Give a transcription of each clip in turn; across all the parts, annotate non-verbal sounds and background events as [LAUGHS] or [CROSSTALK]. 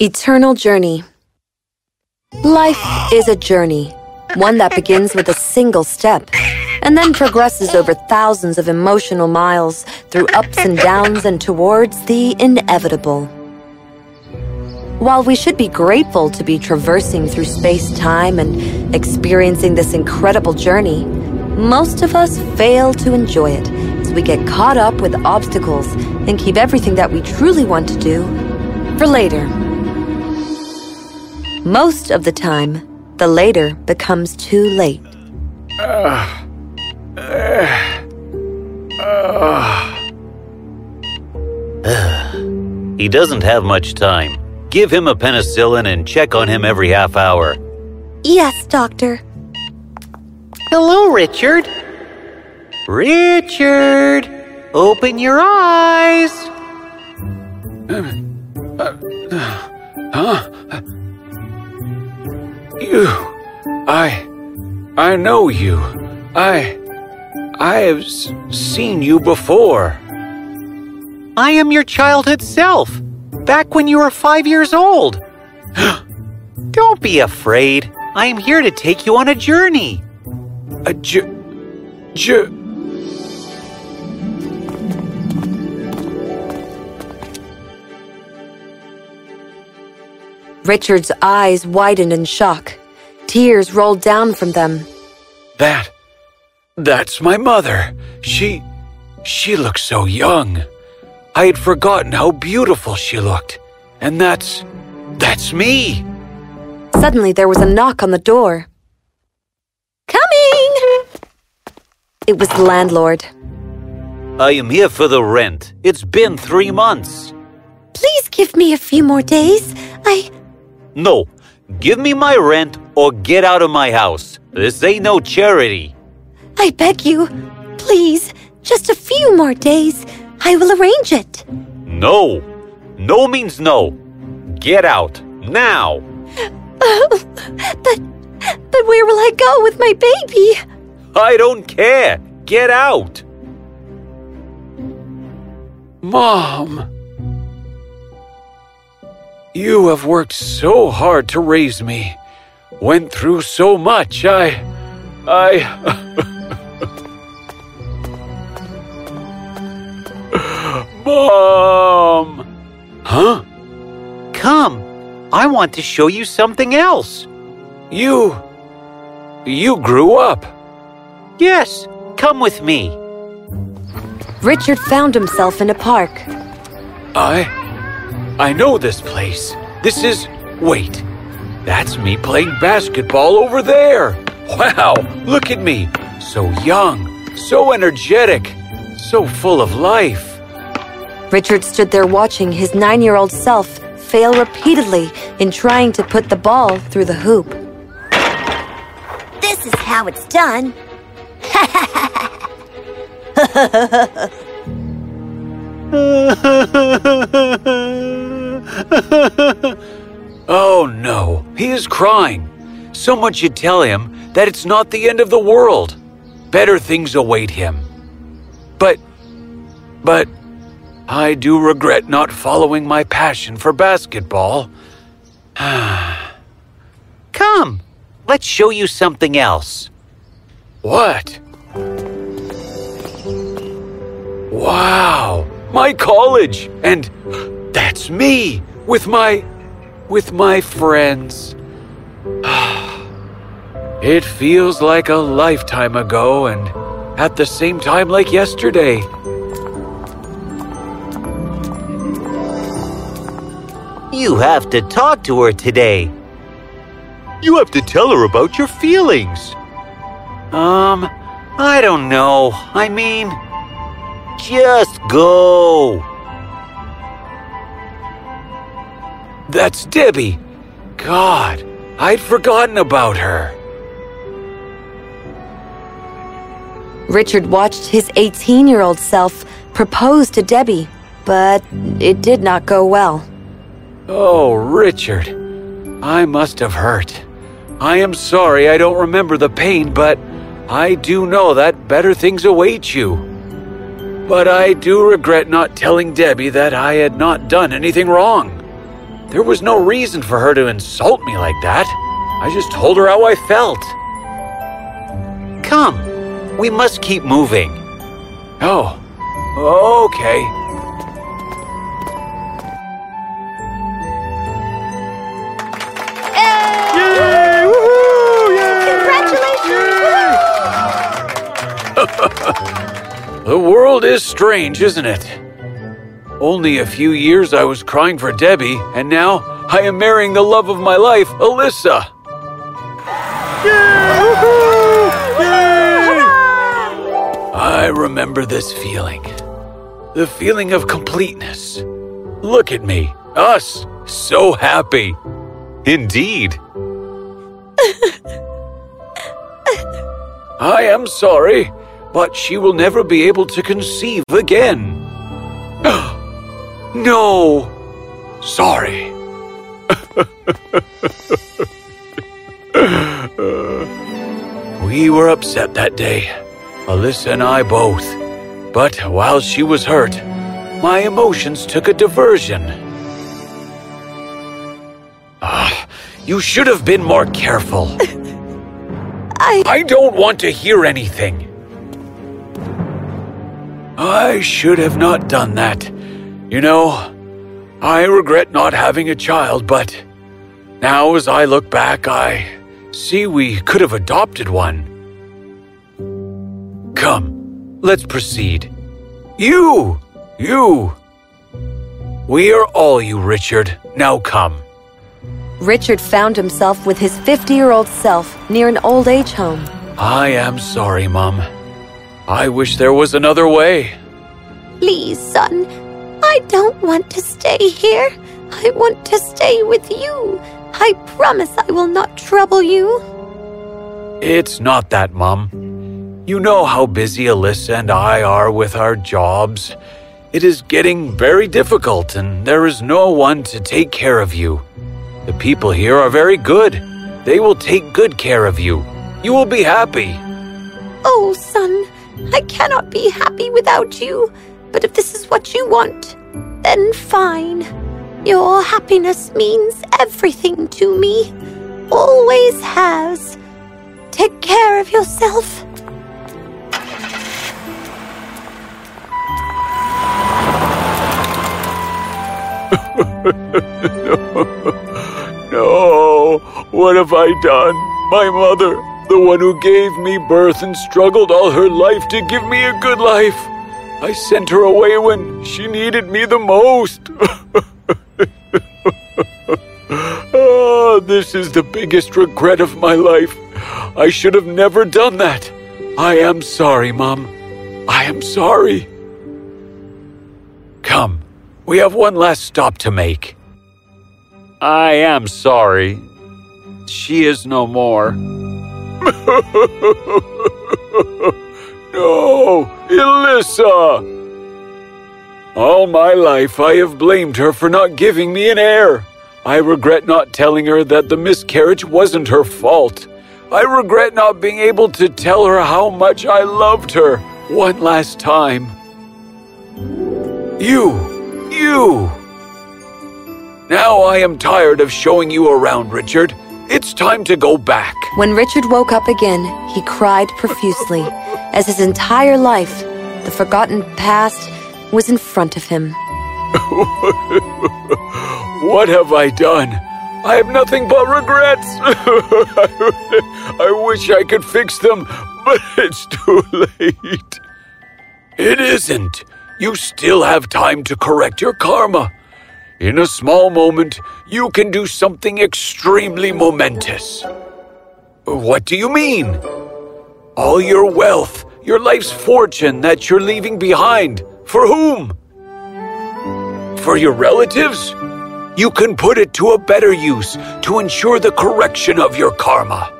Eternal Journey Life is a journey, one that begins with a single step and then progresses over thousands of emotional miles through ups and downs and towards the inevitable. While we should be grateful to be traversing through space-time and experiencing this incredible journey, most of us fail to enjoy it we get caught up with obstacles and keep everything that we truly want to do for later. Most of the time, the later becomes too late. [SIGHS] He doesn't have much time. Give him a penicillin and check on him every half hour. Yes, Doctor. Hello, Richard. Richard, open your eyes. Uh, uh, huh? You. I. I know you. I. I have s- seen you before. I am your childhood self, back when you were five years old. [GASPS] Don't be afraid. I am here to take you on a journey. A j. j. Richard's eyes widened in shock. Tears rolled down from them. That. That's my mother. She. She looks so young. I had forgotten how beautiful she looked. And that's. That's me. Suddenly, there was a knock on the door. Coming! It was the landlord. I am here for the rent. It's been three months. Please give me a few more days. I. No, give me my rent or get out of my house. This ain't no charity. I beg you. Please, just a few more days. I will arrange it. No. No means no. Get out. Now. [LAUGHS] Oh, but. But where will I go with my baby? I don't care. Get out. Mom. You have worked so hard to raise me. Went through so much. I. I. [LAUGHS] Mom! Huh? Come. I want to show you something else. You. You grew up. Yes, come with me. Richard found himself in a park. I. I know this place. This is. Wait. That's me playing basketball over there. Wow, look at me. So young, so energetic, so full of life. Richard stood there watching his nine year old self fail repeatedly in trying to put the ball through the hoop. This is how it's done. [LAUGHS] [LAUGHS] Oh no, he is crying. Someone should tell him that it's not the end of the world. Better things await him. But, but, I do regret not following my passion for basketball. [SIGHS] Come. Let's show you something else. What? Wow, my college! And that's me with my. with my friends. [SIGHS] it feels like a lifetime ago and at the same time like yesterday. You have to talk to her today. You have to tell her about your feelings. Um, I don't know. I mean, just go. That's Debbie. God, I'd forgotten about her. Richard watched his 18 year old self propose to Debbie, but it did not go well. Oh, Richard. I must have hurt. I am sorry I don't remember the pain, but I do know that better things await you. But I do regret not telling Debbie that I had not done anything wrong. There was no reason for her to insult me like that. I just told her how I felt. Come, we must keep moving. Oh, okay. The world is strange, isn't it? Only a few years I was crying for Debbie, and now I am marrying the love of my life, Alyssa. I remember this feeling. The feeling of completeness. Look at me, us, so happy. Indeed. [LAUGHS] I am sorry, but she will never be able to conceive again. [GASPS] no, sorry. [LAUGHS] we were upset that day, Alyssa and I both. But while she was hurt, my emotions took a diversion. Ah, you should have been more careful. [LAUGHS] I. I don't want to hear anything. I should have not done that. You know, I regret not having a child, but now as I look back, I see we could have adopted one. Come, let's proceed. You! You! We are all you, Richard. Now come. Richard found himself with his 50 year old self near an old age home. I am sorry, Mum. I wish there was another way. Please, son. I don't want to stay here. I want to stay with you. I promise I will not trouble you. It's not that, Mum. You know how busy Alyssa and I are with our jobs. It is getting very difficult, and there is no one to take care of you. The people here are very good. They will take good care of you. You will be happy. Oh, son, I cannot be happy without you. But if this is what you want, then fine. Your happiness means everything to me. Always has. Take care of yourself. [LAUGHS] No, what have I done? My mother, the one who gave me birth and struggled all her life to give me a good life. I sent her away when she needed me the most. oh, [LAUGHS] this is the biggest regret of my life. I should have never done that. I am sorry, Mom. I am sorry. Come, we have one last stop to make. I am sorry. She is no more. No, Alyssa! All my life I have blamed her for not giving me an heir. I regret not telling her that the miscarriage wasn't her fault. I regret not being able to tell her how much I loved her one last time. You, you! Now I am tired of showing you around, Richard. It's time to go back. When Richard woke up again, he cried profusely, [LAUGHS] as his entire life, the forgotten past, was in front of him. [LAUGHS] what have I done? I have nothing but regrets. [LAUGHS] I wish I could fix them, but it's too late. It isn't. You still have time to correct your karma. In a small moment, you can do something extremely momentous. What do you mean? All your wealth, your life's fortune that you're leaving behind. For whom? For your relatives? You can put it to a better use to ensure the correction of your karma.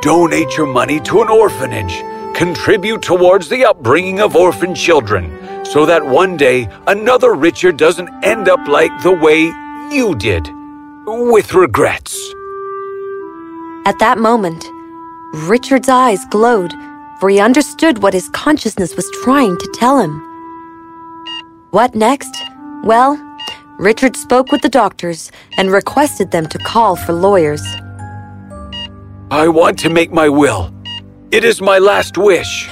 Donate your money to an orphanage. Contribute towards the upbringing of orphan children so that one day another Richard doesn't end up like the way you did, with regrets. At that moment, Richard's eyes glowed, for he understood what his consciousness was trying to tell him. What next? Well, Richard spoke with the doctors and requested them to call for lawyers. I want to make my will. It is my last wish.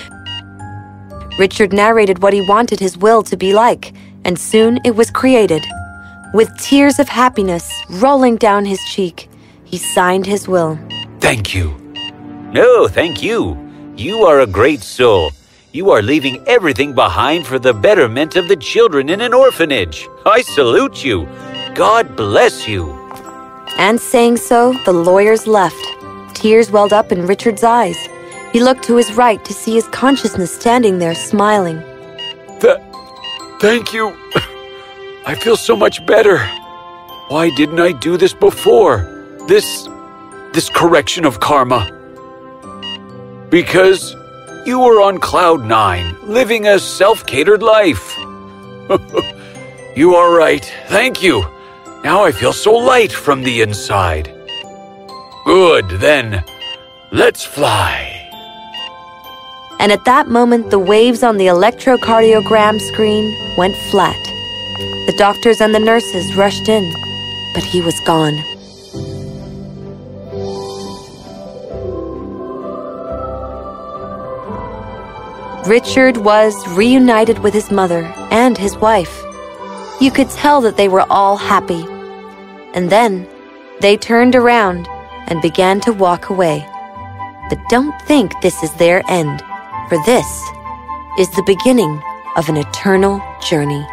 Richard narrated what he wanted his will to be like, and soon it was created. With tears of happiness rolling down his cheek, he signed his will. Thank you. No, thank you. You are a great soul. You are leaving everything behind for the betterment of the children in an orphanage. I salute you. God bless you. And saying so, the lawyers left. Tears welled up in Richard's eyes. He looked to his right to see his consciousness standing there smiling. Th thank you. I feel so much better. Why didn't I do this before? This. this correction of karma. Because you were on cloud nine, living a self catered life. [LAUGHS] you are right. Thank you. Now I feel so light from the inside. Good, then. Let's fly. And at that moment, the waves on the electrocardiogram screen went flat. The doctors and the nurses rushed in, but he was gone. Richard was reunited with his mother and his wife. You could tell that they were all happy. And then they turned around and began to walk away. But don't think this is their end, for this is the beginning of an eternal journey.